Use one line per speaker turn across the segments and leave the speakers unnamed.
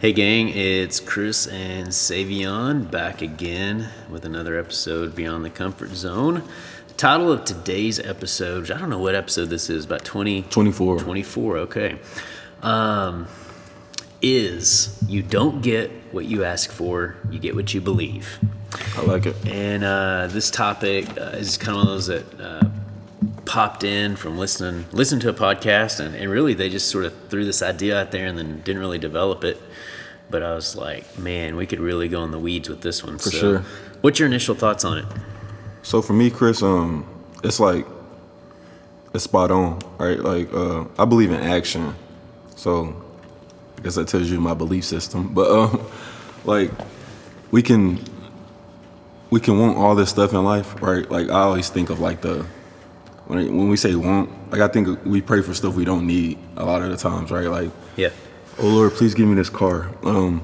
Hey, gang, it's Chris and Savion back again with another episode Beyond the Comfort Zone. The title of today's episode, which I don't know what episode this is, about 20,
24.
24, okay, um, is you don't get what you ask for, you get what you believe.
I like it.
And uh, this topic uh, is kind of one of those that uh, popped in from listening listening to a podcast, and, and really they just sort of threw this idea out there and then didn't really develop it. But I was like, man, we could really go in the weeds with this one.
For
so,
sure.
What's your initial thoughts on it?
So for me, Chris, um, it's like it's spot on, right? Like uh, I believe in action, so I guess that tells you my belief system. But um, like we can we can want all this stuff in life, right? Like I always think of like the when when we say want, like I think we pray for stuff we don't need a lot of the times, right? Like
Yeah.
oh Lord, please give me this car. Um,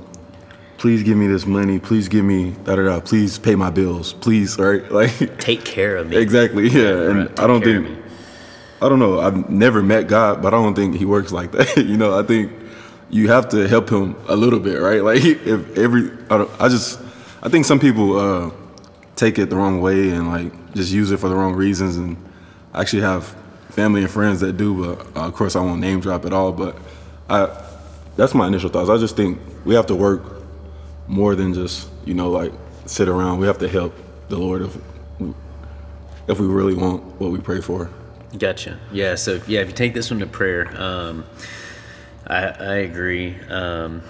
please give me this money. Please give me da da da. Please pay my bills. Please, right? Like
Take care of me.
exactly, yeah. And
Right,
I don't
take care of
think. I don't know. I've never met God, but I don't think He works like that. you know, I think you have to help Him a little bit, right? Like if every I, don't, I just I think some people uh, take it the wrong way and like just use it for the wrong reasons. And I actually have family and friends that do, but uh, of course I won't name drop at all. But I that's my initial thoughts. I just think we have to work more than just you know like sit around. We have to help the Lord if if we really want what we pray for.
Gotcha. Yeah. So yeah, if you take this one to prayer, um, I, I agree. Um,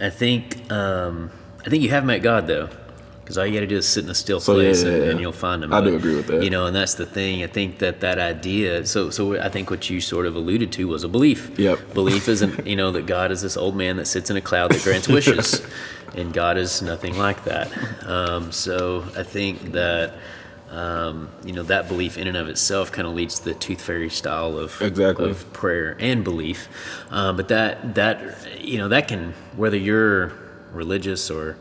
I think um, I think you have met God though, because all you got to do is sit in a still
So,
place
yeah,
and,
yeah.
and you'll find them.
I do agree with that.
You know, and that's the thing. I think that that idea. So so I think what you sort of alluded to was a belief.
Yep.
Belief isn't you know that God is this old man that sits in a cloud that grants wishes, and God is nothing like that. Um, so I think that um, you know that belief in and of itself kind of leads to the tooth fairy style of
Exactly.
of prayer and belief. Um, but that that you know that can whether you're religious or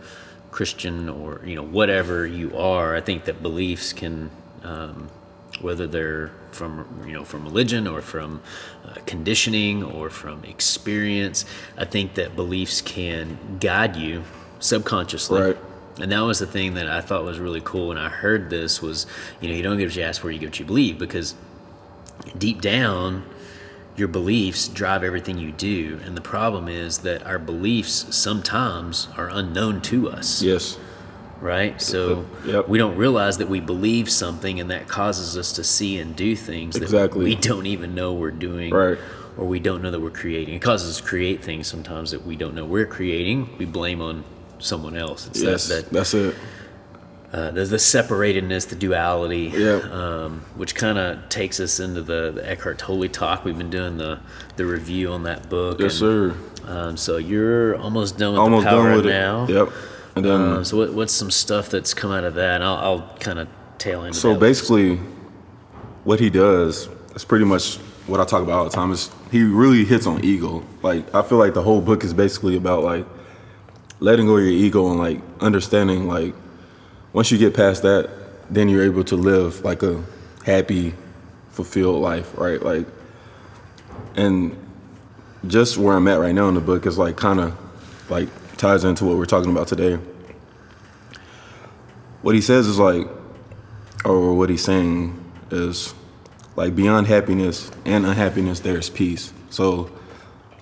Christian or you know whatever you are, I think that beliefs can. Um, whether they're from you know from religion or from uh, conditioning or from experience, I think that beliefs can guide you subconsciously.
Right.
And that was the thing that I thought was really cool when I heard this was, you know, you don't get what you ask for, you get what you believe because deep down, your beliefs drive everything you do. And the problem is that our beliefs sometimes are unknown to us,
Yes.
right? So
Yep.
we don't realize that we believe something and that causes us to see and do things that we don't even know we're doing.
Right.
Or we don't know that we're creating. It causes us to create things sometimes that we don't know we're creating. We blame on someone else. It's
Yes.
that, that
that's it.
Uh, there's the separatedness, the duality,
Yeah.
um, which kind of takes us into the, the Eckhart Tolle talk. We've been doing the, the review on that book.
Yes,
and,
sir.
Um, so you're almost done with
Almost
the power
done with
now.
it. Yep. And then
Um, so what, what's some stuff that's come out of that? And I'll, I'll kind of tail into
so basically, what he does is pretty much what I talk about all the time. Is he really hits on ego? Like I feel like the whole book is basically about like letting go of your ego and like understanding like once you get past that, then you're able to live like a happy, fulfilled life, right? Like, and just where I'm at right now in the book is like kind of like ties into what we're talking about today. What he says is like, or what he's saying is like beyond happiness and unhappiness, there's peace. So,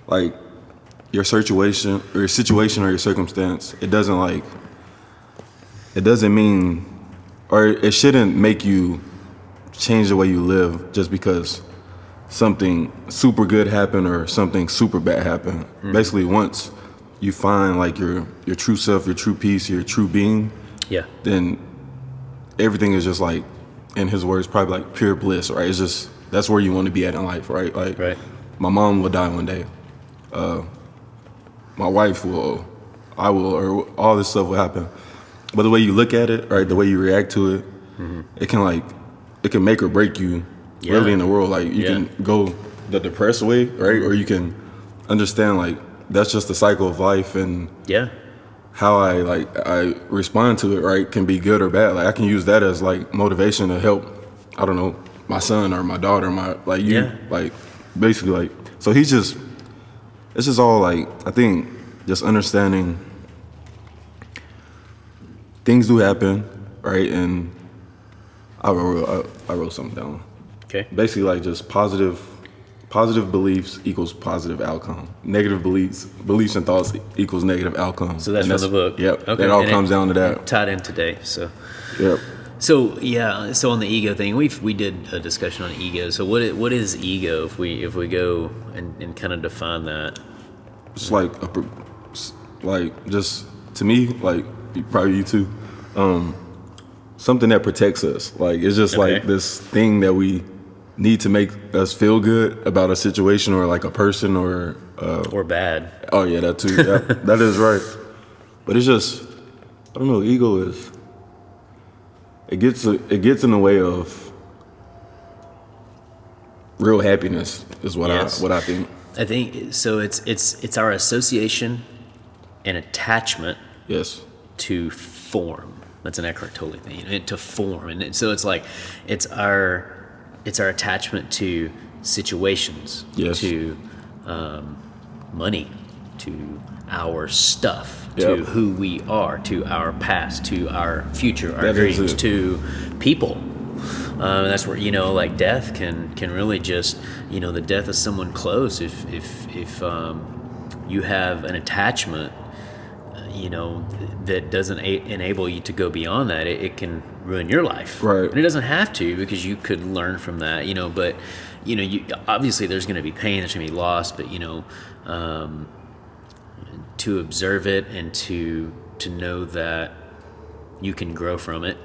like, your situation or your situation or your circumstance, it doesn't like, it doesn't mean, or it shouldn't make you change the way you live just because something super good happened or something super bad happened. Basically, once you find like your your true self, your true peace, your true being,
yeah,
then everything is just like, in his words, probably like pure bliss, right? It's just that's where you want to be at in life, right? Like,
Right.
my mom will die one day. Uh, my wife will, I will, or all this stuff will happen. But the way you look at it, right, the way you react to it, mm-hmm. it can like, it can make or break you,
Yeah.
really in the world. Like you
Yeah.
can go the depressed way, right, or you can understand like that's just the cycle of life and
yeah,
how I like I respond to it, right, can be good or bad. Like I can use that as like motivation to help, I don't know, my son or my daughter, my like you,
Yeah.
like basically like. So he's just, it's just all like I think just understanding things do happen, right? And I wrote I, I wrote something down.
Okay.
Basically, like just positive positive beliefs equals positive outcome. Negative beliefs beliefs and thoughts equals negative outcome.
So that's
And
from the book.
Yep.
Okay.
That all
And
comes
it-
down to that.
Tied in today. So.
Yep.
So yeah, so on the ego thing, we we did a discussion on ego. So what what is ego? If we if we go and, and kind of define that,
It's like a, like just to me, like probably you too, um, something that protects us. Like it's just
Okay.
like this thing that we need to make us feel good about a situation or like a person or uh,
or bad,
oh yeah that too. Yeah, that is right. But it's just I don't know. Ego is it gets it gets in the way of real happiness is what
Yes.
I what I think.
I think so. It's it's it's our association and attachment
Yes.
To form. That's an Eckhart Tolle thing. You know, to form, and so it's like it's our it's our attachment to situations,
Yes.
to um, money, to our stuff,
Yep.
to who we are, to our past, to our future, our
That
dreams, to people. Um, that's where you know, like death can can really just you know the death of someone close. If if if um, you have an attachment you know that doesn't a- enable you to go beyond that it, it can ruin your life
Right.
and it doesn't have to because you could learn from that you know but you know you obviously there's going to be pain there's going to be loss but you know um, to observe it and to to know that you can grow from it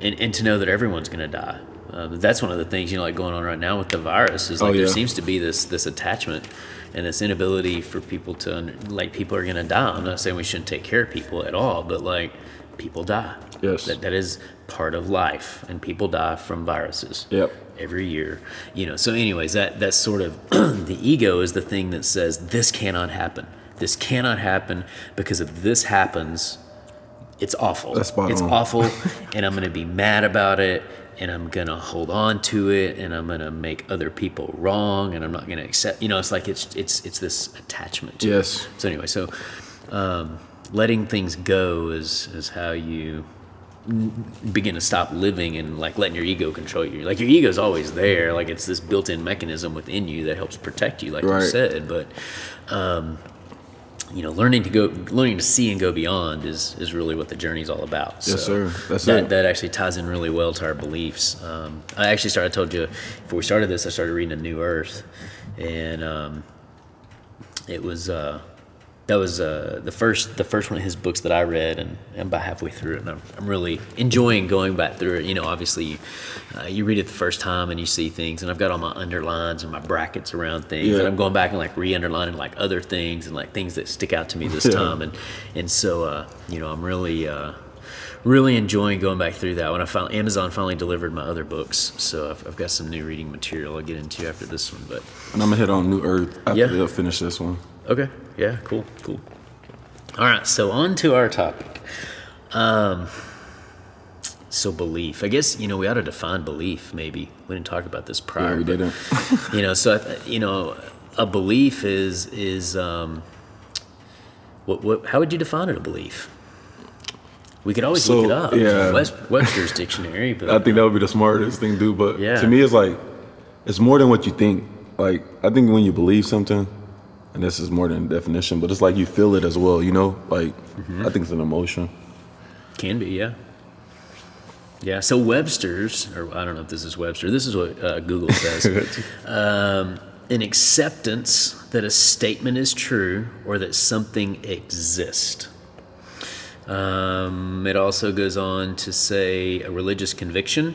and, and to know that everyone's going to die um, that's one of the things you know like going on right now with the virus is like
Oh,
there seems to be this this attachment and this inability for people to like people are going to die i'm not saying we shouldn't take care of people at all but like people die
Yes.
that, that is part of life and people die from viruses
Yep.
every year you know so anyways that that's sort of the ego is the thing that says this cannot happen this cannot happen because if this happens it's awful
That's
it's
on.
awful and i'm going to be mad about it and i'm to hold on to it and i'm to make other people wrong and i'm not to accept you know it's like it's it's it's this attachment to it.
Yes.
so anyway so um, letting things go is is how you begin to stop living and like letting your ego control you. Like your ego's always there. Like it's this built-in mechanism within you that helps protect you, like you said. But um, you know, learning to go, learning to see and go beyond is is really what the journey is all about.
Yes, sir. That's
that
it.
that actually ties in really well to our beliefs. Um, I actually started. I told you before we started this, I started reading A New Earth, and um, it was uh, that was uh, the first the first one of his books that I read, and I'm about halfway through it, and I'm, I'm really enjoying going back through it. You know, obviously, you, uh, you read it the first time and you see things, and I've got all my underlines and my brackets around things,
Yeah.
and I'm going back and like re-underlining like other things and like things that stick out to me this
Yeah.
time, and and so uh, you know, I'm really. Uh, Really enjoying going back through that. When I found Amazon finally delivered my other books, so I've, I've got some new reading material I'll get into after this one. But
And I'm gonna hit on New Earth after
Yeah.
they'll finish this one.
Okay. Yeah. Cool. Cool. All right. So on to our topic. Um. So belief. I guess you know we ought to define belief. Maybe we didn't talk about this prior.
Yeah, we didn't.
You know. So I you know, a belief is is um. What what? How would you define it? A belief. We could always look it up.
yeah.
West, Webster's dictionary. But
I think that would be the smartest thing to do. But
Yeah.
to me, it's like it's more than what you think. Like I think when you believe something, and this is more than a definition, but it's like you feel it as well. You know, like
Mm-hmm.
I think it's an emotion.
Can be, yeah. Yeah. So Webster's, or I don't know if this is Webster. This is what uh, Google says. um, an acceptance that a statement is true or that something exists. Um, it also goes on to say a religious conviction,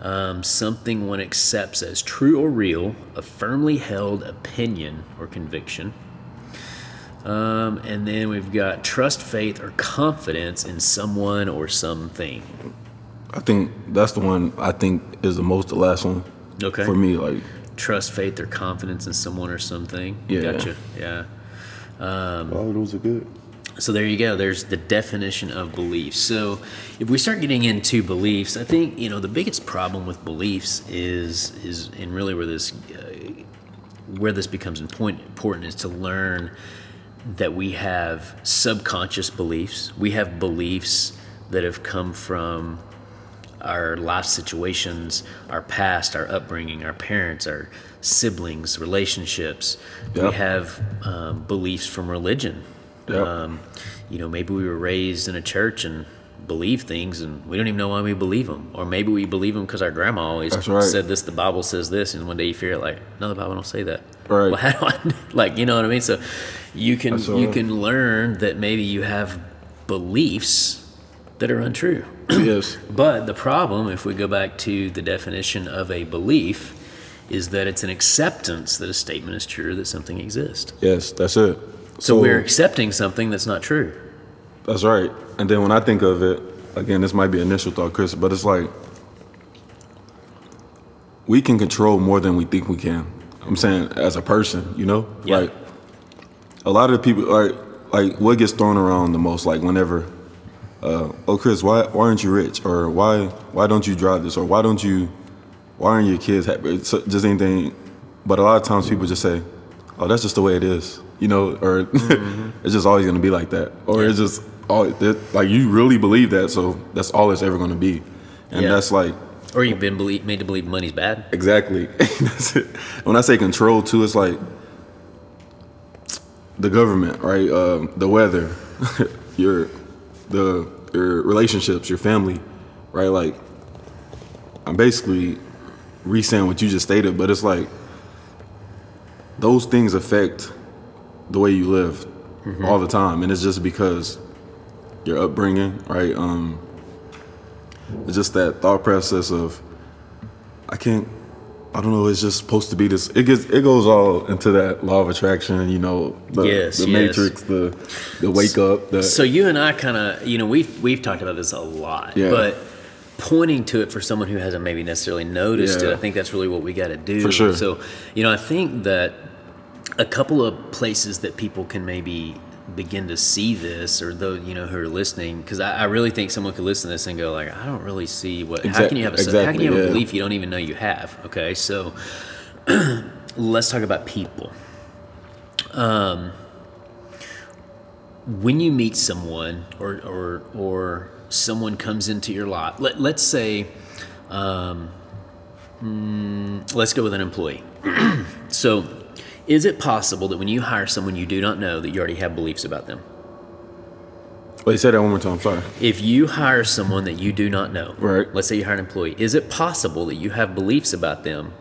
um, something one accepts as true or real, a firmly held opinion or conviction. Um, and then we've got trust, faith, or confidence in someone or something.
I think that's the one I think is the most the last one
Okay.
for me. Like
Trust, faith, or confidence in someone or something.
Yeah.
Gotcha. Yeah.
all of those are good.
So there you go. There's the definition of beliefs. So if we start getting into beliefs, I think you know the biggest problem with beliefs is is and really where this uh, where this becomes important important is to learn that we have subconscious beliefs. We have beliefs that have come from our life situations, our past, our upbringing, our parents, our siblings, relationships.
Yep.
We have um, beliefs from religion.
Yep.
Um, you know, maybe we were raised in a church and believe things and we don't even know why we believe them. Or maybe we believe them because our grandma always
right.
said this, the Bible says this, and one day you figure out like, no, the Bible don't say that.
Right.
Well, how do I, like, you know what I mean? So you can,
That's
you
right.
can learn that maybe you have beliefs that are untrue.
yes.
But the problem, if we go back to the definition of a belief, is that it's an acceptance that a statement is true, that something exists.
Yes, that's it.
So, we're accepting something that's not true.
That's right. And then when I think of it, again, this might be initial thought, Chris, but it's like we can control more than we think we can. I'm saying as a person, you know,
Yeah.
like a lot of the people, like like what gets thrown around the most, like whenever, uh, oh Chris, why why aren't you rich, or why why don't you drive this, or why don't you, why aren't your kids happy? It's just anything. But a lot of times people just say, oh, that's just the way it is, you know, or it's just always gonna be like that, or it's just all that, like you really believe that, so that's all it's ever gonna be, and
Yeah.
that's like
Or you've been made to believe money's bad.
Exactly. That's it. When I say control too, it's like the government, right? Um, the weather, your the your relationships, your family, right? Like I'm basically re-saying what you just stated, but it's like those things affect the way you live all the time, and it's just because your upbringing, right? Um, it's just that thought process of I can't. I don't know. It's just supposed to be this. It gets. It goes all into that law of attraction. You know, the,
Yes,
the
yes.
matrix, the the wake up. The
So you and I kind of, you know, we've we've talked about this a lot,
Yeah.
but pointing to it for someone who hasn't maybe necessarily noticed
Yeah.
it, I think that's really what we got to do.
For sure.
So, you know, I think that a couple of places that people can maybe begin to see this, or though you know who are listening, because I, I really think someone could listen to this and go like, I don't really see what. how can you have a how can you have a belief you don't even know you have? Okay, so let's talk about people. when you meet someone or or or someone comes into your lot let, let's say um, mm, let's go with an employee so is it possible that when you hire someone you do not know that you already have beliefs about them
Wait, say that one more time. Sorry.
if you hire someone that you do not know
Right.
let's say you hire an employee is it possible that you have beliefs about them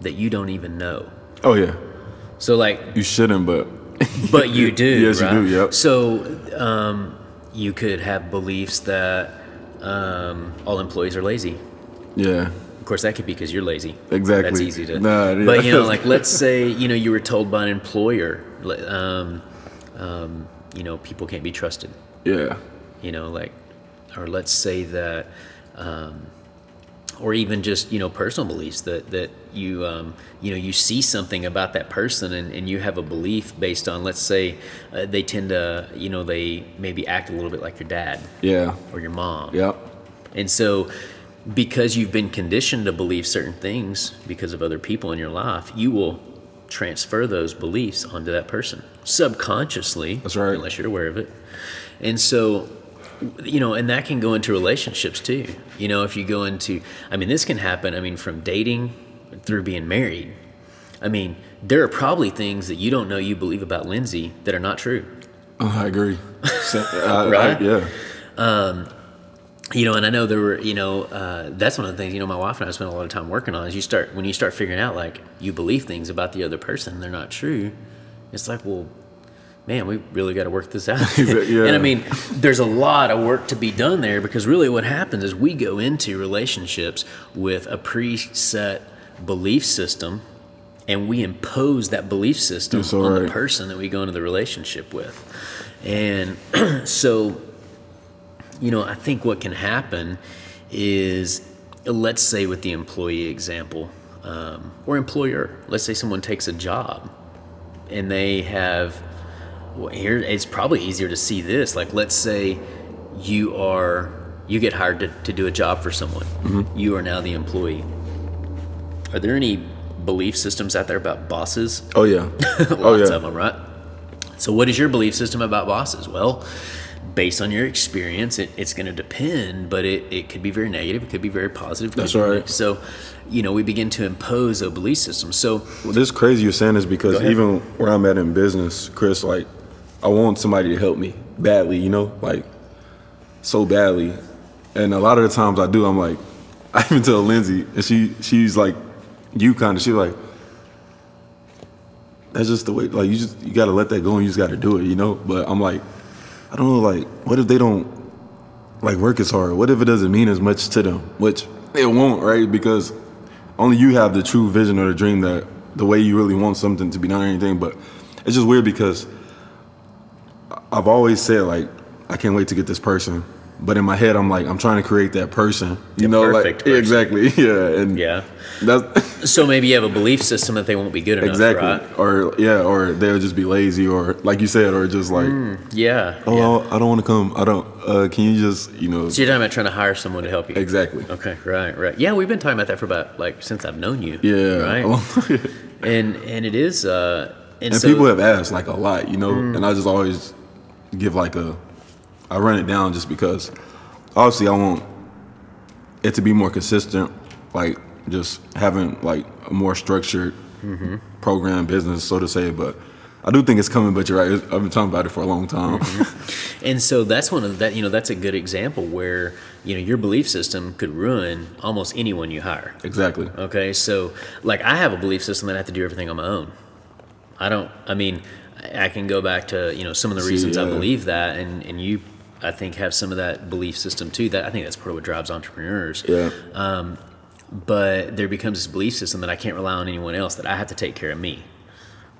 that you don't even know
Oh yeah.
so like
You shouldn't, but
but you do.
Yes, you do, yep.
So um, you could have beliefs that um, all employees are lazy.
yeah.
Of course, that could be because you're lazy.
Exactly.
That's easy to.
Nah, yeah.
But you know, like let's say you know you were told by an employer, um, um, you know, people can't be trusted.
Yeah.
You know, like, or let's say that, um, or even just you know personal beliefs that that you um, you know you see something about that person and, and you have a belief based on let's say uh, they tend to you know they maybe act a little bit like your dad
Yeah.
or your mom
Yep.
and so because you've been conditioned to believe certain things because of other people in your life you will transfer those beliefs onto that person subconsciously
That's right.
unless you're aware of it and so you know and that can go into relationships too you know if you go into i mean this can happen i mean from dating through being married i mean there are probably things that you don't know you believe about lindsay that are not true
Oh, I agree. right? Uh, I- I-
Right?
Um,
you know and i know there were you know uh, that's one of the things you know my wife and i spent a lot of time working on is you start when you start figuring out like you believe things about the other person they're not true it's like well man we really got to work this out.
Yeah.
and i mean there's a lot of work to be done there because really what happens is we go into relationships with a preset belief system and we impose that belief system on the person that we go into the relationship with. And so you know, I think what can happen is, let's say with the employee example, um, or employer, let's say someone takes a job and they have, well, here, it's probably easier to see this. Like, let's say you are, you get hired to, to do a job for someone, you are now the employee. Are there any belief systems out there about bosses?
Oh yeah.
Lots
oh yeah.
of them, right? So, what is your belief system about bosses? Well, based on your experience, it, it's going to depend, but it, it could be very negative, it could be very positive.
That's right.
So, you know, we begin to impose a belief system. So,
Well, this crazy you're saying is because even where I'm at in business, Chris, like I want somebody to help me badly, you know, like so badly. And a lot of the times I do, I'm like, I even tell Lindsay, and she she's like, you kind of, she's like, that's just the way. Like you just you gotta let that go and you just gotta do it, you know. But I'm like, I don't know, like what if they don't like work as hard? What if it doesn't mean as much to them? Which it won't, right? Because only you have the true vision or the dream that the way you really want something to be done or anything. But it's just weird because I've always said like I can't wait to get this person. But in my head, I'm like, I'm trying to create that person. You
The
know,
perfect
like
person.
exactly, yeah, and
yeah.
that's
So maybe you have a belief system that they won't be good enough,
exactly,
right?
or yeah, or they'll just be lazy, or like you said, or just like,
Yeah.
oh,
yeah.
I don't want to come. I don't. Uh, can you just, you know,
So you're talking about trying to hire someone to help you.
exactly.
Okay, right, right. Yeah, we've been talking about that for about like since I've known you.
Yeah,
Right. and and it is uh and,
and
so,
people have asked like a lot, you know, and I just always give like a, I run it down just because, obviously I want it to be more consistent, like just having like a more structured mm-hmm. program business, so to say. But I do think it's coming. But you're right. I've been talking about it for a long time. Mm-hmm.
and so that's one of that you know that's a good example where you know your belief system could ruin almost anyone you hire.
exactly.
Okay, so like I have a belief system that I have to do everything on my own. I don't. I mean, I can go back to you know some of the
See,
reasons I believe that, and and you, I think, have some of that belief system too. That I think that's part of what drives entrepreneurs.
Yeah.
But there becomes this belief system that I can't rely on anyone else. That I have to take care of me.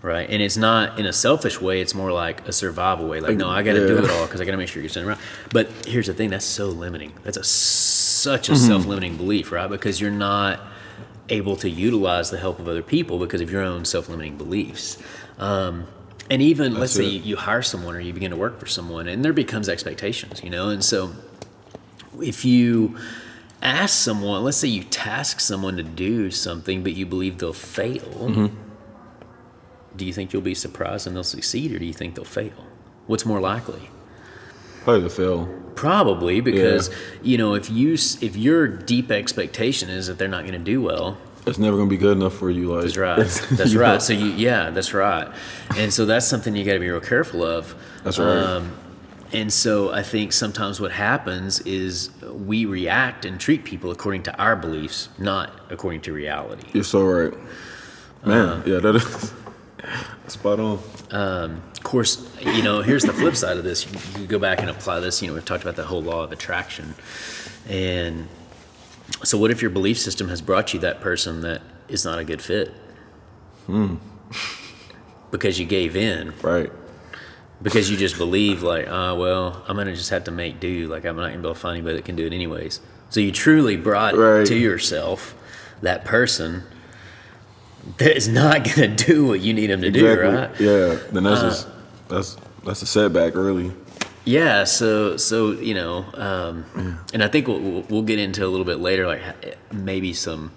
Right, and it's not in a selfish way. It's more like a survival way. Like, no, I got to do it all because I got to make sure you're standing around. But here's the thing: that's so limiting. That's a such
Mm-hmm.
a self-limiting belief, right? Because you're not able to utilize the help of other people because of your own self-limiting beliefs. Um, and even let's say you, you hire someone or you begin to work for someone, and there becomes expectations, you know. And so, if you ask someone, let's say you task someone to do something, but you believe they'll fail,
Mm-hmm.
do you think you'll be surprised and they'll succeed, or do you think they'll fail? What's more likely?
Probably the fail.
Probably because you know if you if your deep expectation is that they're not going to do well,
It's never gonna be good enough for you. Like
that's right. That's
you know?
right. So you yeah, that's right. And so that's something you got to be real careful of.
That's right.
Um, and so I think sometimes what happens is we react and treat people according to our beliefs, not according to reality.
You're so right, man.
Uh-huh.
yeah, that is spot on.
Of course, you know, here's the flip side of this. You, you go back and apply this. You know, we've talked about the whole law of attraction. And so, what if your belief system has brought you that person that is not a good fit? Because you gave in,
Right.
because you just believe, like, ah, well, I'm going to just have to make do. Like, I'm not going to be able to find anybody that can do it anyways. So, you truly brought
Right.
to yourself that person that is not going to do what you need them to do, right?
Yeah. Then
Uh,
that's just that's that's a setback, really.
Yeah, so so you know, um, and I think we'll, we'll we'll get into a little bit later, like maybe some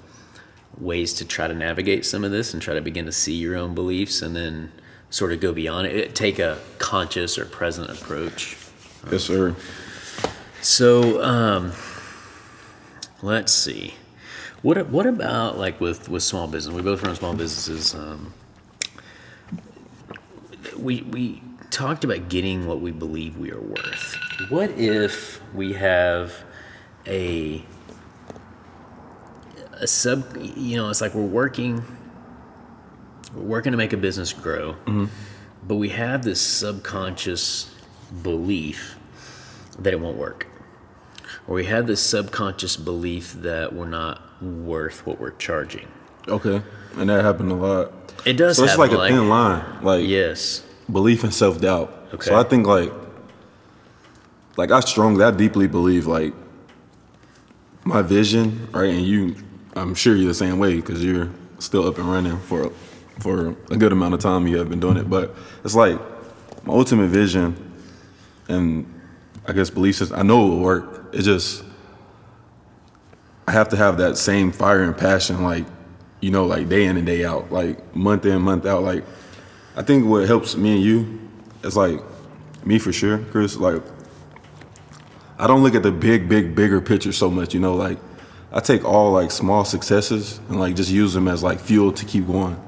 ways to try to navigate some of this and try to begin to see your own beliefs, and then sort of go beyond it. Take a conscious or present approach.
Yes, sir.
So um, let's see, what what about like with with small business? We both run small businesses. Um, we we talked about getting what we believe we are worth. What if we have a a sub? You know, it's like we're working. We're working to make a business grow, mm-hmm. but we have this subconscious belief that it won't work. Or we have this subconscious belief that we're not worth what we're charging.
Okay. And that happened a lot.
It does
So it's like a
like-
thin line, like
Yes.
Belief and self doubt.
Okay.
So I think like, like I strongly, I deeply believe like my vision, right? And you, I'm sure you're the same way because you're still up and running for for a good amount of time. You have been doing it, but it's like my ultimate vision, and I guess belief system. I know it will work. It just I have to have that same fire and passion, like you know, like day in and day out, like month in, month out. Like I think what helps me and you it's like me for sure, Chris. Like I don't look at the big, big, bigger picture so much. You know, like I take all like small successes and like just use them as like fuel to keep going.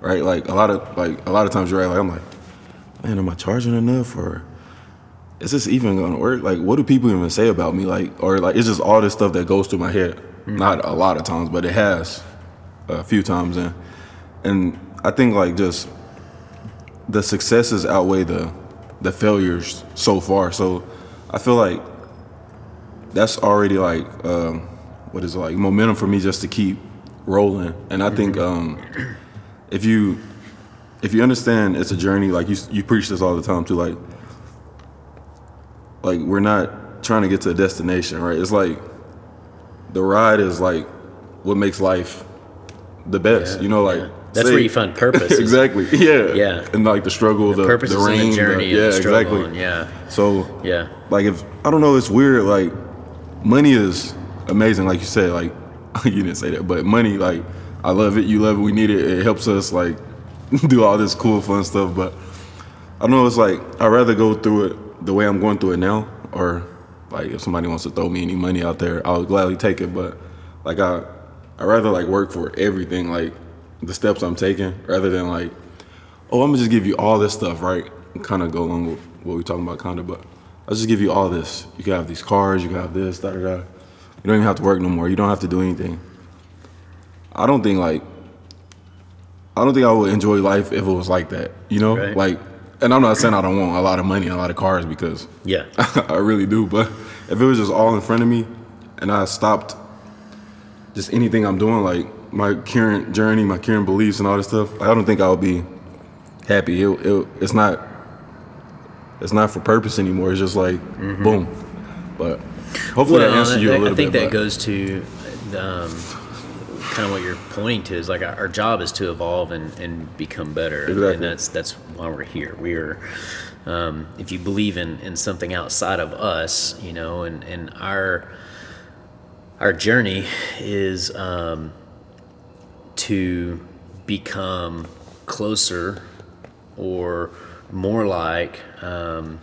Right? Like a lot of like a lot of times you're right. Like I'm like, man, am I charging enough or is this even gonna work? Like, what do people even say about me? Like, or like, it's just all this stuff that goes through my head. Mm. Not a lot of times, but it has a few times, and and I think like just the successes outweigh the the failures so far. So I feel like that's already like um, what is it like momentum for me just to keep rolling. And I think um, if you if you understand it's a journey, like you you preach this all the time too, like like we're not trying to get to a destination, right? It's like the ride is like what makes life the best.
Yeah,
you know, like
yeah. That's where you find purpose,
exactly. Yeah.
Yeah.
And like the struggle, the,
Purpose
the rain,
the journey,
the, yeah,
the
exactly.
and yeah,
So
yeah.
like if I don't know, it's weird. Like money is amazing, like you said. Like you didn't say that, but money, like I love it. You love it. We need it. It helps us like do all this cool, fun stuff. But I don't know. It's like I'd rather go through it the way I'm going through it now, or like if somebody wants to throw me any money out there, I'll gladly take it. But like I, I rather like work for everything, like the steps I'm taking, rather than like, oh, I'm gonna just give you all this stuff, right? Kind of go along with what we're talking about, kind of. But I'll just give you all this. You can have these cars, you can have this, da da da. You don't even have to work no more. You don't have to do anything. I don't think like I don't think I would enjoy life if it was like that. You know,
Right.
like, and I'm not saying I don't want a lot of money and a lot of cars because
Yeah.
I really do. But if it was just all in front of me and I stopped just anything I'm doing, like my current journey, my current beliefs, and all this stuff, I don't think I'll be happy. It, it, it's not. It's not for purpose anymore. It's just like boom. But hopefully that answers you a little
I think
bit.
that goes to um, kind of what you're pointing to is like our, our job is to evolve and, and become better,
Exactly.
and that's that's why we're here. We are. Um, if you believe in, in something outside of us, you know, and, and our our journey is um, to become closer or more like um,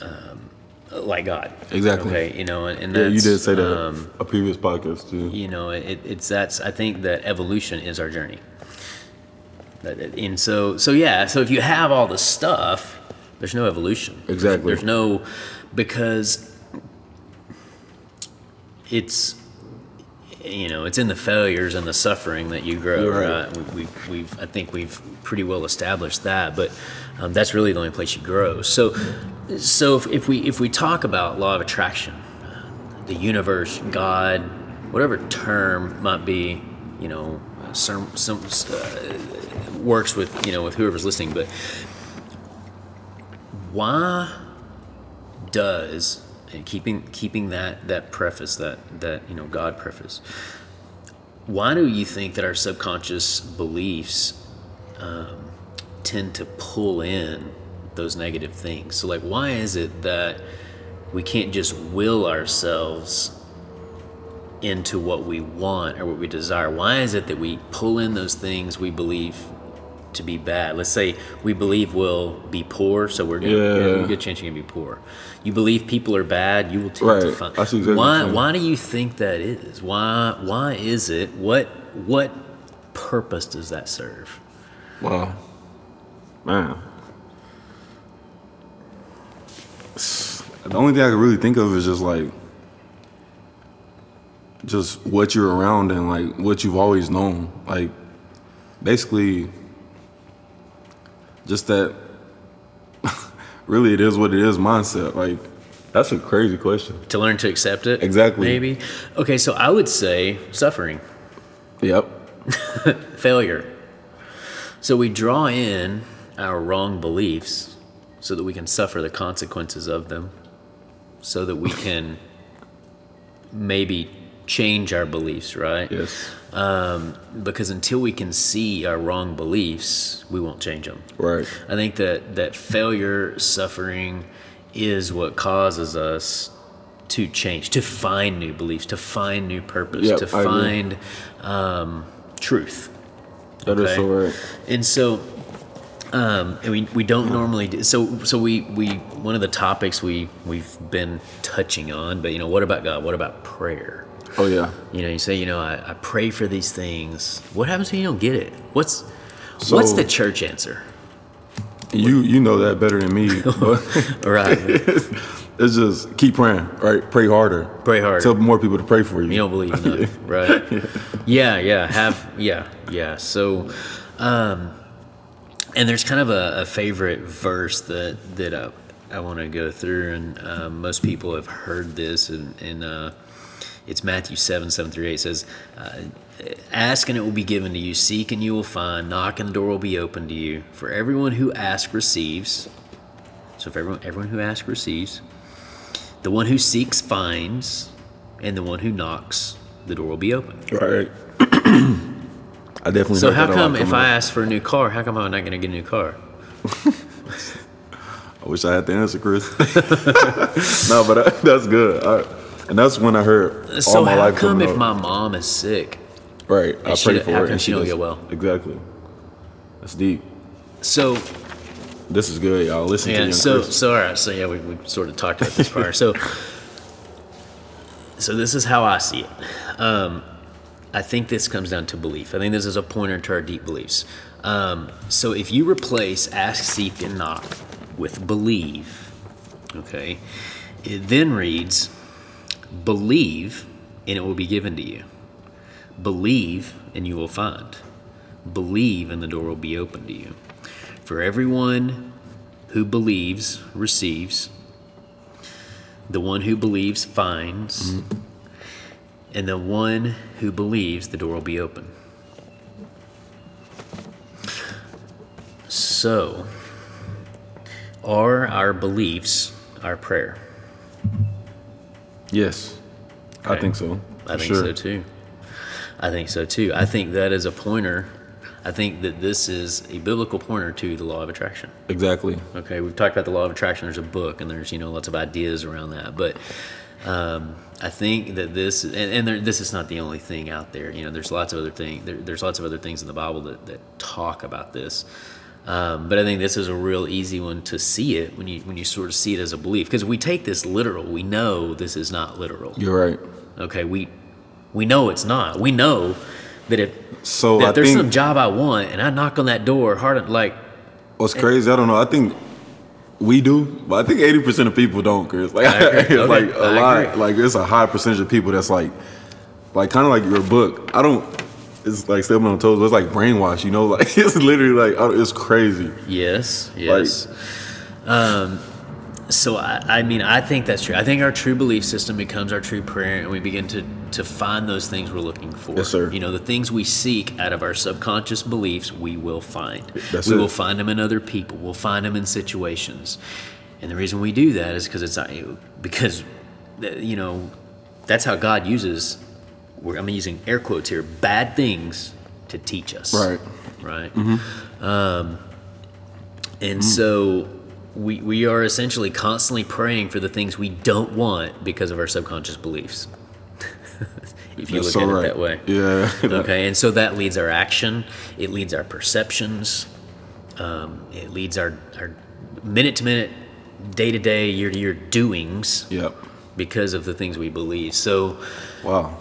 um, like God.
Exactly.
Okay, you know, and, and
Yeah, you did say that
Um,
a previous podcast too.
you know, it, it's that's I think that evolution is our journey. And so, so yeah, so if you have all the stuff, there's no evolution.
Exactly.
There's no because it's you know it's in the failures and the suffering that you grow. Right.
right.
We, we've, we've I think we've pretty well established that, but um, that's really the only place you grow. So, so if, if we if we talk about law of attraction, the universe, God, whatever term might be, you know, some, some uh, works with you know with whoever's listening. But why does and keeping keeping that that preface that that you know God preface? Why do you think that our subconscious beliefs um, tend to pull in those negative things? So, like, why is it that we can't just will ourselves into what we want or what we desire? Why is it that we pull in those things we believe to be bad? Let's say we believe we'll be poor, so we're gonna,
Yeah.
there's a good chance you're gonna be poor. You believe people are bad, you will tend to
Right.
find.
I see exactly
why? Why do you think that is? Why? Why is it? What? What purpose does that serve?
Wow. Man. The only thing I can really think of is just like just what you're around and like what you've always known. Like basically just that really it is what it is mindset. Like that's a crazy question.
To learn to accept it.
Exactly.
Maybe. Okay, so I would say suffering.
Yep.
failure. So we draw in our wrong beliefs so that we can suffer the consequences of them, so that we can maybe change our beliefs, right?
Yes.
Um, because until we can see our wrong beliefs, we won't change them.
Right.
I think that that failure, suffering, is what causes us to change, to find new beliefs, to find new purpose,
Yep,
to
I
find um, truth.
That is
Okay.
so right.
And so, Um, and we, we don't normally do so. So we, we one of the topics we we've been touching on, but you know, what about God? What about prayer?
Oh yeah.
You know, you say, you know, I, I pray for these things. What happens when you don't get it? What's
So-
what's the church answer?
You you know that better than me.
Right.
it's just keep praying, right? Pray harder.
Pray harder.
Tell more people to pray for you.
You don't believe enough, right? Yeah, yeah, have yeah, yeah. So, um, and there's kind of a, a favorite verse that that uh, I want to go through, and um, most people have heard this, and, and uh, it's Matthew seven seven through eight says. Uh, Ask and it will be given to you. Seek and you will find. Knock and the door will be open to you. For everyone who asks receives. So if everyone everyone who asks receives. The one who seeks finds, and the one who knocks, the door will be open.
Right. I definitely.
So how come if I
up.
ask for a new car, how come I'm not going to get a new car?
I wish I had the answer, Chris. no, but uh, that's good. I, and that's when I heard
So
all my
how
life
come if my mom is sick?
right? I
she-
pray for
how
her, and
she don't
does-
get well?
Exactly. That's deep.
So
This is good, y'all. Listen to
yeah,
you.
so so all right, so yeah, we, we sort of talked about this prior. So so this is how I see it. Um, I think this comes down to belief. I think this is a pointer to our deep beliefs. Um, so if you replace ask, seek, and knock with believe, okay, it then reads believe and it will be given to you. Believe and you will find. Believe and the door will be open to you. For everyone who believes receives. The one who believes finds. Mm-hmm. And the one who believes, the door will be open. So, are our beliefs our prayer?
Yes, I think so.
I think
sure.
so too. I think so too. I think that is a pointer. I think that this is a biblical pointer to the law of attraction.
Exactly.
Okay, we've talked about the law of attraction. There's a book, and there's you know lots of ideas around that. But um, I think that this, and, and there, this is not the only thing out there. You know, there's lots of other things. There, there's lots of other things in the Bible that, that talk about this. Um, but I think this is a real easy one to see it when you when you sort of see it as a belief. Because we take this literal. We know this is not literal.
You're right.
Okay, we we know it's not. We know that if
So
that there's
think
some job I want and I knock on that door hard like
what's crazy. I don't know. I think we do, but I think eighty percent of people don't, Chris. Like, it's
Okay,
like a
I
lot.
agree.
Like, it's a high percentage of people that's like, like kind of like your book. I don't. It's like stepping on toes. But it's like brainwash. You know, like it's literally like oh, it's crazy.
yes, yes. um, so I, I mean I think that's true. I think our true belief system becomes our true prayer, and we begin to to find those things we're looking for.
Yes, sir.
You know, the things we seek out of our subconscious beliefs, we will find.
That's
we
it.
will find them in other people. We'll find them in situations, and the reason we do that is because it's not because uh, you know that's how God uses. We're- I'm using air quotes here. Bad things to teach us.
Right.
Right. Um, and so we we are essentially constantly praying for the things we don't want because of our subconscious beliefs. if you
That's
look
so
at
right.
it that way.
Yeah.
Okay, and so that leads our action. It leads our perceptions. Um, it leads our our minute to minute, day to day, year to year doings
Yep.
because of the things we believe. So
Wow.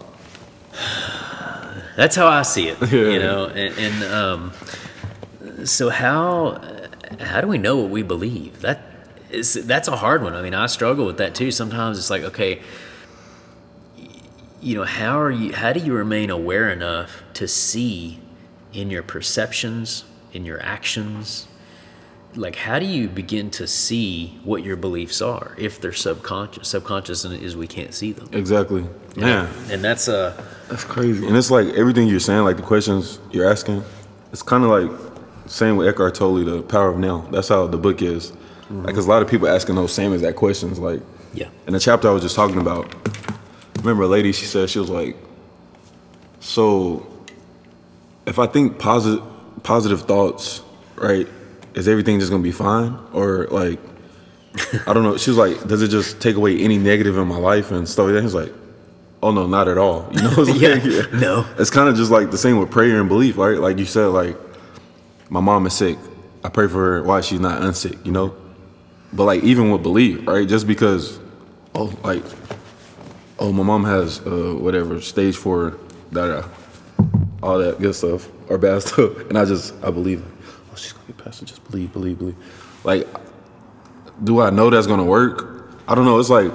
That's how I see it. You know, and, and um, so how how do we know what we believe? That is that's a hard one. I mean, I struggle with that too. Sometimes it's like, okay, you know, how are you? How do you remain aware enough to see in your perceptions, in your actions? Like, how do you begin to see what your beliefs are if they're subconscious? Subconscious is we can't see them.
Exactly. Man.
and that's a
That's crazy. And it's like everything you're saying, like the questions you're asking, it's kind of like same with Eckhart Tolle, the Power of Now. That's how the book is. Mm-hmm. like because a lot of people asking those same exact questions. Like,
yeah.
in the chapter I was just talking about, remember a lady, she said, she was like, so if I think positive, positive thoughts, right, is everything just gonna be fine? Or like, I don't know. She was like, does it just take away any negative in my life and stuff like that? He's like, oh no, not at all. You know, it's like,
Yeah. No.
It's kind of just like the same with prayer and belief, right? Like you said, like my mom is sick. I pray for her why she's not unsick, you know. But like even with belief, right? Just because, oh, like, oh, my mom has uh, whatever stage four, da da, all that good stuff or bad stuff, and I just I believe, oh, she's gonna be passing. Just believe, believe, believe. Like, do I know that's gonna work? I don't know. It's like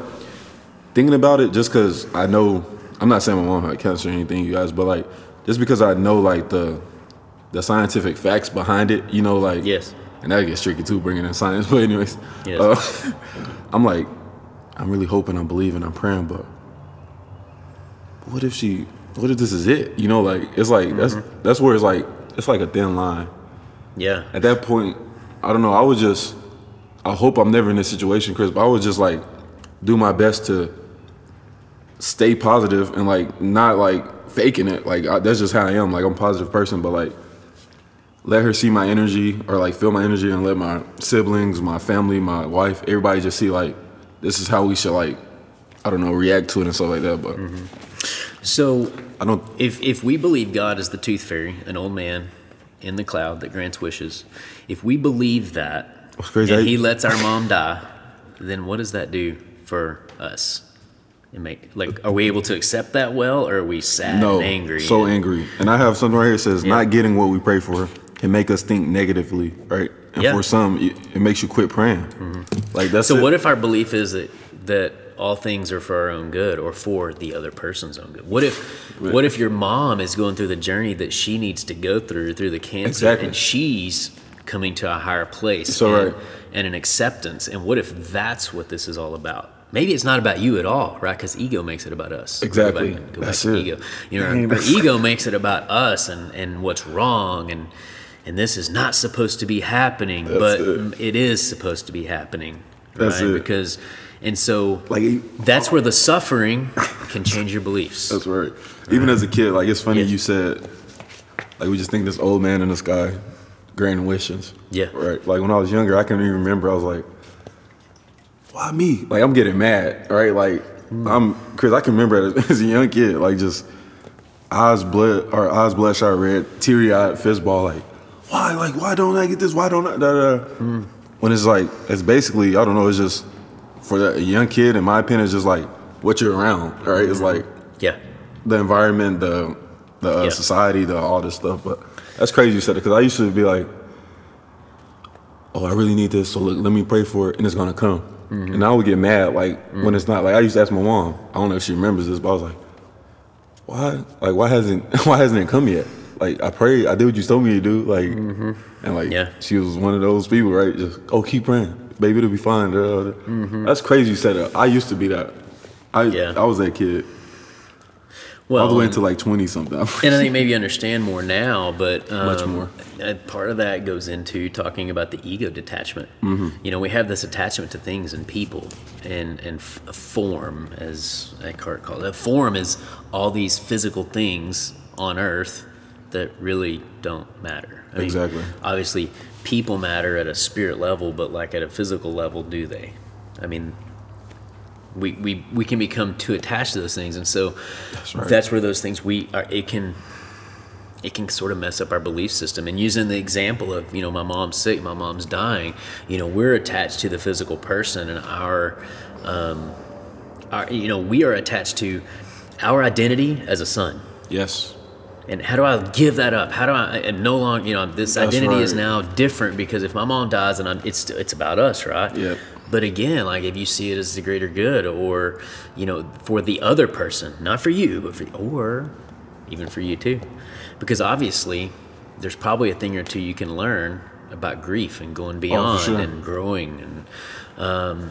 thinking about it just because I know. I'm not saying my mom had cancer or anything, you guys, but like just because I know like the the scientific facts behind it, you know, like
Yes.
and that gets tricky too, bringing in science. But anyways,
Yes.
uh, I'm like, I'm really hoping, I'm believing, I'm praying, but what if she? What if this is it? You know, like it's like that's that's where it's like it's like a thin line.
Yeah.
At that point, I don't know. I was just, I hope I'm never in this situation, Chris. But I was just like, do my best to stay positive and like not like faking it. Like I, that's just how I am. Like I'm a positive person, but like let her see my energy or like feel my energy and let my siblings, my family, my wife, everybody just see like this is how we should like I don't know react to it and stuff like that. But mm-hmm.
So
I don't.
if if we believe God is the tooth fairy, an old man in the cloud that grants wishes, if we believe that and he lets our mom die, then what does that do for us? Make like are we able to accept that well or are we sad
No,
and angry?
so
and-
angry. And I have something right here that says
Yeah.
not getting what we pray for can make us think negatively, right? And
Yeah.
for some, it, it makes you quit praying. Mm-hmm. Like that's
So
it.
what if our belief is that that all things are for our own good or for the other person's own good? What if what if your mom is going through the journey that she needs to go through through the cancer
Exactly.
and she's coming to a higher place
So
and,
right.
and an acceptance? And what if that's what this is all about? Maybe it's not about you at all, right? Because ego makes it about us. Go
Exactly.
back- Go back,
That's
to
it.
ego. You know,
Dang,
our, our ego makes it about us and, and what's wrong and and this is not supposed to be happening,
That's
but
it.
it is supposed to be happening.
That's
right?
it.
Because and so
Like,
that's where the suffering can change your beliefs.
That's right. Even as a kid, like it's funny
Yeah.
you said, like we just think this old man in the sky, granting wishes.
Yeah.
Right. Like when I was younger, I can even remember. I was like, why me? Like I'm getting mad, right? Like I'm, Chris. I can remember as, as a young kid, like just eyes blood or eyes bloodshot red, teary eyed, fist ball, like why? Like why don't I get this? Why don't I? Da, da, da. When it's like it's basically I don't know. It's just for a young kid, in my opinion, it's just like what you're around, right? It's like
Yeah.
the environment, the the uh,
Yeah.
society, the all this stuff. But that's crazy you said it because I used to be like, oh, I really need this, so look, let me pray for it, and it's gonna come.
Mm-hmm.
And I would get mad like when it's not. Like I used to ask my mom. I don't know if she remembers this, but I was like, why? Like why hasn't why hasn't it come yet? Like I prayed, I did what you told me to do. Like and like
Mm-hmm. Yeah.
she was one of those people, right? Just oh, keep praying, baby, it'll be fine. That's crazy you said that. I used to be that. I
Mm-hmm. Yeah.
I was that kid
Well,
all the way into like twenty something.
and I think maybe you understand more now, but um,
Much more.
uh, part of that goes into talking about the ego detachment.
Mm-hmm.
You know, we have this attachment to things and people, and and f- form, as Eckhart called it. Form is all these physical things on Earth that really don't matter. I mean,
Exactly.
obviously, people matter at a spirit level, but like at a physical level, do they? I mean, we, we, we can become too attached to those things and so that's,
right.
where those things we are it can it can sort of mess up our belief system and using the example of you know my mom's sick my mom's dying you know we're attached to the physical person and our um our you know we are attached to our identity as a son
yes.
and how do I give that up? How do I and no longer, you know, this
That's
identity is now different because if my mom dies and I'm, it's it's about us, right?
Yeah.
But again, like if you see it as the greater good, or you know, for the other person, not for you, but for or even for you too, because obviously there's probably a thing or two you can learn about grief and going beyond
sure.
and growing and um,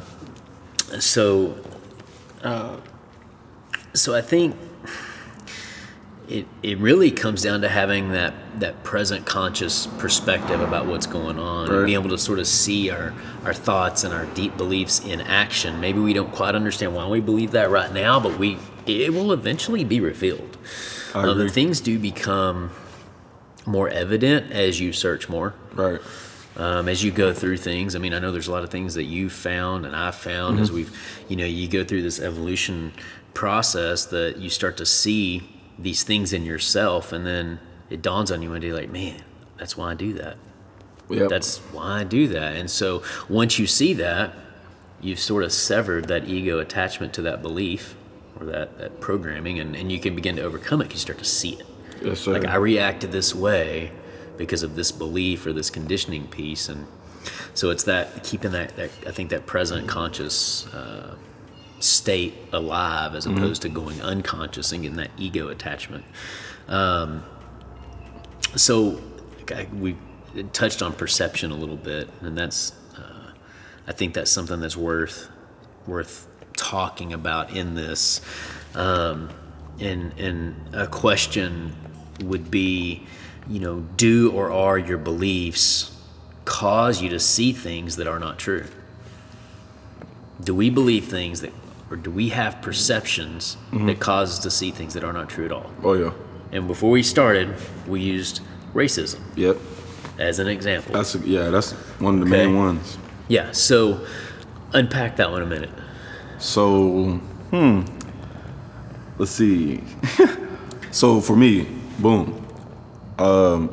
so uh, so I think it it really comes down to having that that present conscious perspective about what's going on and
Right.
being able to sort of see our our thoughts and our deep beliefs in action. Maybe we don't quite understand why we believe that right now, but we it will eventually be revealed. Um,
agree.
things do become more evident as you search more
Right.
um, as you go through things. I mean, I know there's a lot of things that you found and I found as we've, you know, you go through this evolution process that you start to see these things in yourself, and then it dawns on you one day, like, man, that's why I do that.
Yep.
That's why I do that. And so once you see that, you've sort of severed that ego attachment to that belief or that, that programming, and, and you can begin to overcome it because you start to see it.
Yes, sir.
Like I reacted this way because of this belief or this conditioning piece, and so it's that keeping that, that I think that present conscious uh, state alive as opposed to going unconscious and getting that ego attachment. Um, so I, we touched on perception a little bit, and that's uh, I think that's something that's worth worth talking about in this. Um, and and a question would be, you know, do or are your beliefs cause you to see things that are not true? Do we believe things that, or do we have perceptions that cause us to see things that are not true at all?
Oh yeah.
And before we started, we used racism
Yep.
as an example.
That's yeah. That's one of the
Okay.
main ones.
yeah, so unpack that one a minute.
So, hmm. Let's see. so for me, boom. Um,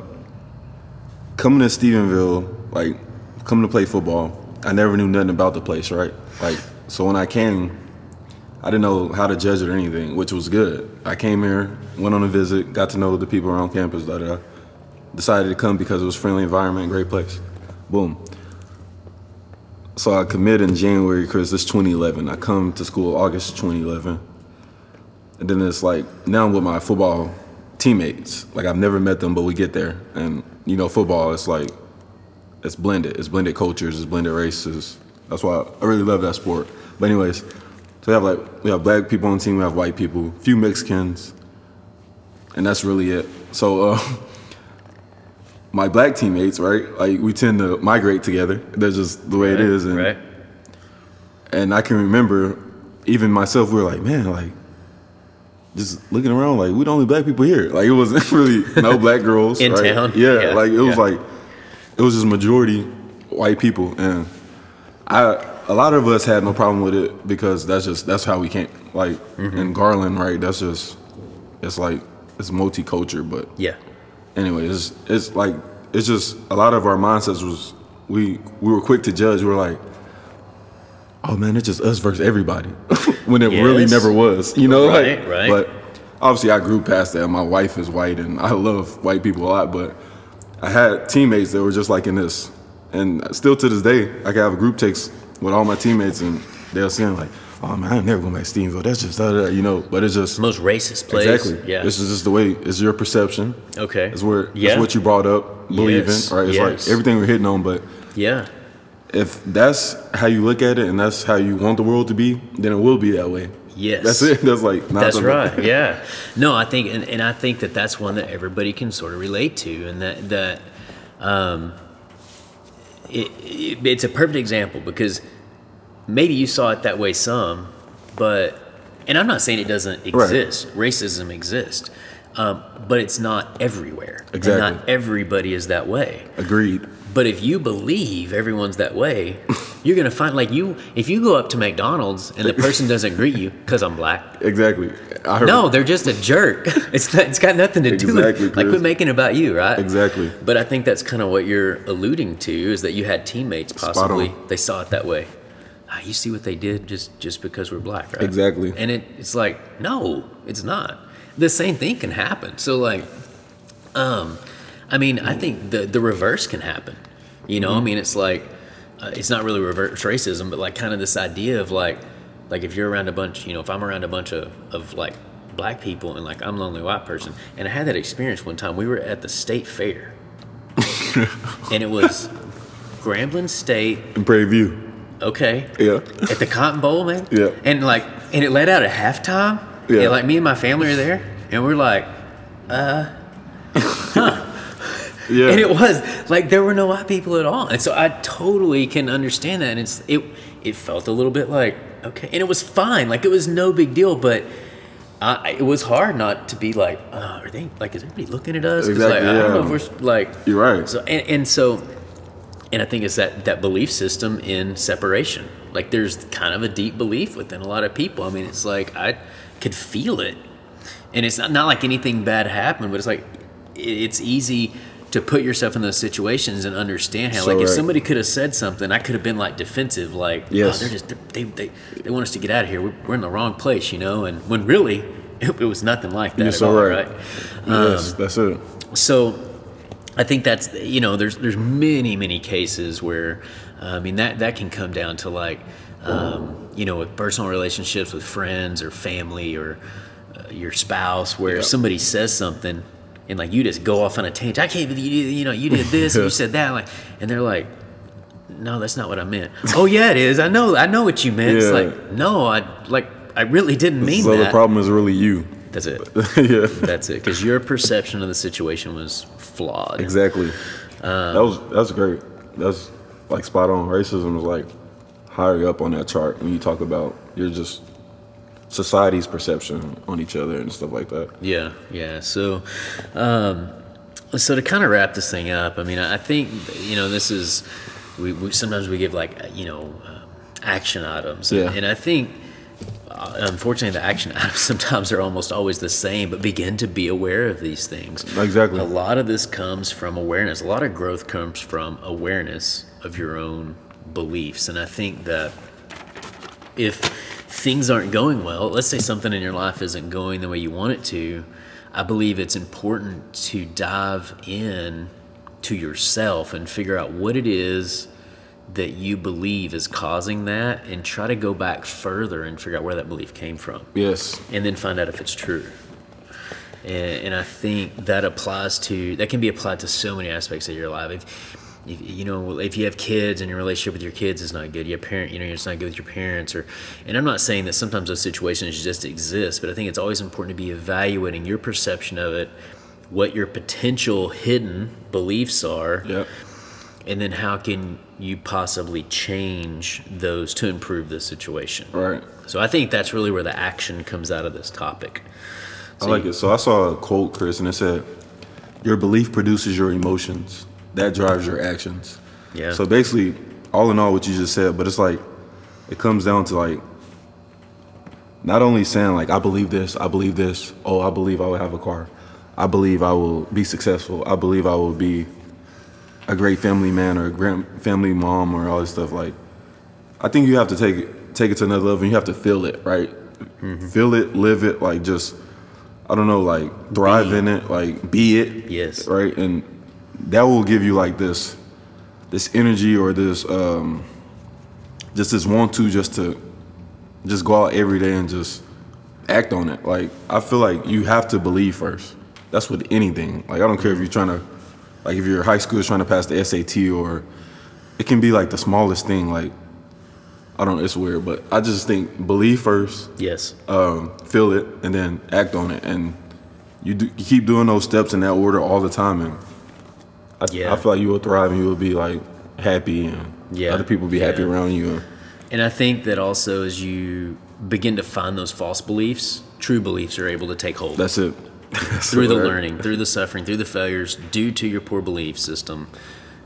coming to Stephenville, like coming to play football, I never knew nothing about the place, right? Like, so when I came, I didn't know how to judge it or anything, which was good. I came here, went on a visit, got to know the people around campus. Da da. Decided to come because it was friendly environment, great place. Boom. So I commit in January because it's 2011. I come to school August 2011. And then it's like, now I'm with my football teammates. Like I've never met them, but we get there. And you know, football, it's like, it's blended. It's blended cultures, it's blended races. That's why I really love that sport. But anyways, so we have like, we have black people on the team, we have white people, few Mexicans, and that's really it. So, uh, my black teammates, right? Like we tend to migrate together. That's just the way it is. And
right?
and I can remember even myself, we were like, man, like just looking around, like we're the only black people here. Like it wasn't really no black girls
In
right?
town?
Yeah,
Yeah,
like it was
yeah.
like it was just majority white people, and I a lot of us had no problem with it because that's just that's how we came. Like
Mm-hmm.
in Garland, right? That's just it's like it's multicultural, but
Yeah.
anyway, it's it's like it's just a lot of our mindsets was we we were quick to judge. We were like, oh man, it's just us versus everybody, when it really never was. You know,
Right,
like,
right.
But obviously, I grew past that. My wife is white, and I love white people a lot. But I had teammates that were just like in this, and still to this day, I can have a group text with all my teammates, and they'll say like. Oh man, I'm never going back to Stevensville. That's just da, da, da," you know. But it's just
Most racist place.
exactly.
Yeah.
This is just the way. It's your perception.
okay.
It's where
yeah.
it's what you brought up, believe
Yes,
in, right? It's
yes.
like everything we're hitting on, but
Yeah.
if that's how you look at it and that's how you want the world to be, then it will be that way.
Yes.
That's it. That's like
That's right. Yeah. No, I think, and, and I think that that's one that everybody can sort of relate to, and that that um, it, it, it's a perfect example because maybe you saw it that way some, but and I'm not saying it doesn't exist. Racism exists, um, but it's not everywhere. And
Exactly.
not everybody is that way.
Agreed.
But if you believe everyone's that way, you're gonna find like you. If you go up to McDonald's and the person doesn't greet you because I'm black,
Exactly. I heard
no, they're just a jerk. It's not, it's got nothing to do
Exactly,
with like
Chris.
quit making it about you, right?
Exactly.
But I think that's kind of what you're alluding to is that you had teammates possibly they saw it that way. Ah, you see what they did just just because we're black, right?
Exactly.
And it, it's like no, it's not. The same thing can happen. So like, um, I mean, I think the the reverse can happen. You know, I mean, it's like uh, it's not really reverse racism, but like kind of this idea of like like if you're around a bunch, you know, if I'm around a bunch of of like black people and like I'm the only white person, and I had that experience one time. We were at the state fair, and it was Grambling State.
in Prairie View.
Okay,
Yeah.
at the Cotton Bowl, man.
Yeah.
And like, and it let out at halftime.
Yeah.
And like me and my family are there, and we're like,
Yeah.
and it was like there were no white people at all, and so I totally can understand that. And it's it it felt a little bit like okay, and it was fine, like it was no big deal, but. I, it was hard not to be like, uh, are they like, is everybody looking at us?
Exactly,
like, I don't know if we're like,
You're right.
so and, and so and I think it's that that belief system in separation. Like there's kind of a deep belief within a lot of people. I mean, it's like I could feel it, and it's not not like anything bad happened, but it's like it's easy to put yourself in those situations and understand how
So
like if somebody could have said something i could have been like defensive like
Yes.
oh, they're just they, they, they want us to get out of here we're, we're in the wrong place you know and when really it, it was nothing like that at all,
right.
right
yes, that's it.
so I think that's you know there's there's many many cases where uh, I mean that that can come down to like um, you know with personal relationships with friends or family or uh, your spouse where
Yeah.
somebody says something and like you just go off on a tangent. I can't believe you you know you did this and you said that like and they're like no that's not what I meant. Oh yeah it is. I know I know what you meant. It's like no I like I really didn't mean
so
that.
the problem is really you.
that's it.
Yeah,
that's it because your perception of the situation was flawed.
Exactly.
Um,
that was that's great. That's like spot on. Racism is like higher up on that chart when you talk about you're just society's perception on each other and stuff like that.
Yeah, yeah. So, um, so to kind of wrap this thing up, I mean, I think you know this is we, we sometimes we give like you know uh, action items,
Yeah.
and I think uh, unfortunately the action items sometimes are almost always the same. But begin to be aware of these things.
Exactly.
A lot of this comes from awareness. A lot of growth comes from awareness of your own beliefs, and I think that if things aren't going well, let's say something in your life isn't going the way you want it to, I believe it's important to dive in to yourself and figure out what it is that you believe is causing that and try to go back further and figure out where that belief came from
Yes.
and then find out if it's true. And, and I think that applies to that can be applied to so many aspects of your life. If, if you know, if you have kids and your relationship with your kids is not good, your parent, you know, it's not good with your parents, or. And I'm not saying that sometimes those situations just exist, but I think it's always important to be evaluating your perception of it, what your potential hidden beliefs are,
Yep.
and then how can you possibly change those to improve the situation.
Right.
So I think that's really where the action comes out of this topic.
I like it. So I saw a quote, Chris, and it said, "Your belief produces your emotions. That drives your actions."
Yeah.
So basically, all in all, what you just said, but it's like, it comes down to like, not only saying like, "I believe this. I believe this. Oh, I believe I will have a car. I believe I will be successful. I believe I will be a great family man or a grand family mom or all this stuff." Like, I think you have to take it take it to another level. and You have to feel it, right? Mm-hmm. Feel it, live it, like just I don't know, like thrive
Be.
in it, like be it.
Yes.
Right, and that will give you like this this energy or this um just this want to just to just go out every day and just act on it. Like I feel like you have to believe first. That's with anything. Like I don't care if you're trying to like if you're high school is trying to pass the SAT or it can be like the smallest thing like I don't it's weird, but I just think believe first,
Yes.
um, feel it, and then act on it. And you, do, you keep doing those steps in that order all the time, and I,
Yeah.
I feel like you will thrive and you will be like happy, and
Yeah.
other people will be happy around you.
And I think that also as you begin to find those false beliefs, true beliefs are able to take hold
That's it. That's
through the
right?
learning, through the suffering, through the failures, due to your poor belief system.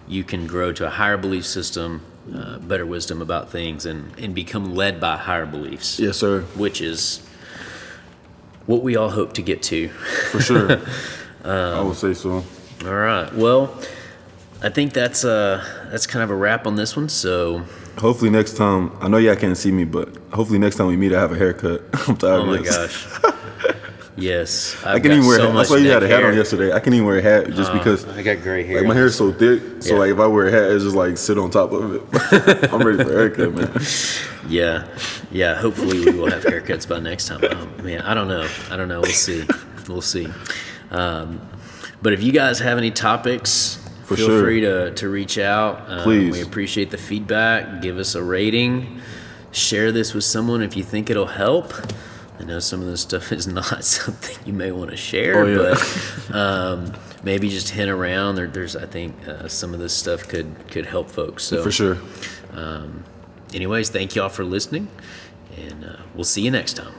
You can grow to a higher belief system, uh, better wisdom about things, and, and become led by higher beliefs,
Yes, sir.
which is what we all hope to get to.
For sure.
Um,
I would say so.
All right. Well, I think that's uh that's kind of a wrap on this one. So,
Hopefully next time, I know y'all can't see me, but hopefully next time we meet, I have a haircut. I'm tired
oh
of
my
this.
gosh. Yes, I've
I can
got
even wear.
so
a hat. I
much
saw you had a hat on yesterday. I can even wear a hat just
Uh,
because
I got gray hair.
like my hair is so thick. So
Yeah.
like if I wear a hat, it's just like sit on top of it. I'm ready for a haircut, man.
Yeah, yeah. Hopefully, we will have haircuts by next time. Oh, man, I don't know. I don't know. We'll see. We'll see. Um, but if you guys have any topics,
For
feel
sure.
free to, to reach out. Um,
Please.
We appreciate the feedback. Give us a rating. Share this with someone if you think it'll help. I know some of this stuff is not something you may want to share,
Oh, yeah.
but um, maybe just hint around. There, there's, I think, uh, some of this stuff could could help folks. So
For sure.
anyways, thank y'all for listening, and uh, we'll see you next time.